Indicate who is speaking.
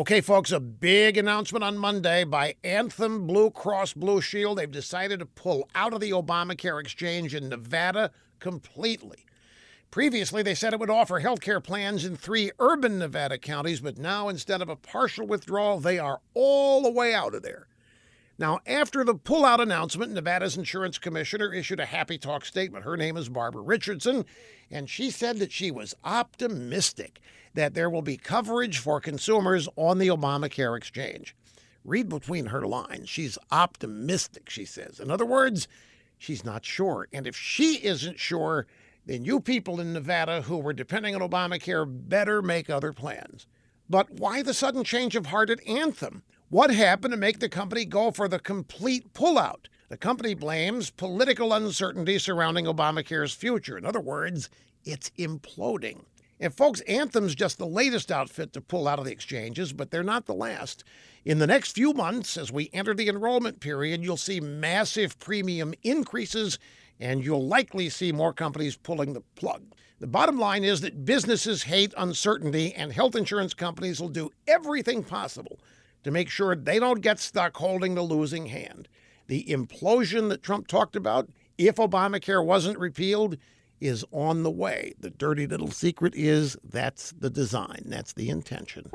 Speaker 1: Okay, folks, a big announcement on Monday by Anthem Blue Cross Blue Shield. They've decided to pull out of the Obamacare exchange in Nevada completely. Previously, they said it would offer health care plans in three urban Nevada counties, but now instead of a partial withdrawal, they are all the way out of there. Now, after the pullout announcement, Nevada's insurance commissioner issued a happy talk statement. Her name is Barbara Richardson, and she said that she was optimistic that there will be coverage for consumers on the Obamacare exchange. Read between her lines. She's optimistic, she says. In other words, she's not sure. And if she isn't sure, then you people in Nevada who were depending on Obamacare better make other plans. But why the sudden change of heart at Anthem? What happened to make the company go for the complete pullout? The company blames political uncertainty surrounding Obamacare's future. In other words, it's imploding. And folks, Anthem's just the latest outfit to pull out of the exchanges, but they're not the last. In the next few months, as we enter the enrollment period, you'll see massive premium increases and you'll likely see more companies pulling the plug. The bottom line is that businesses hate uncertainty, and health insurance companies will do everything possible to make sure they don't get stuck holding the losing hand. The implosion that Trump talked about, if Obamacare wasn't repealed, is on the way. The dirty little secret is that's the design, that's the intention.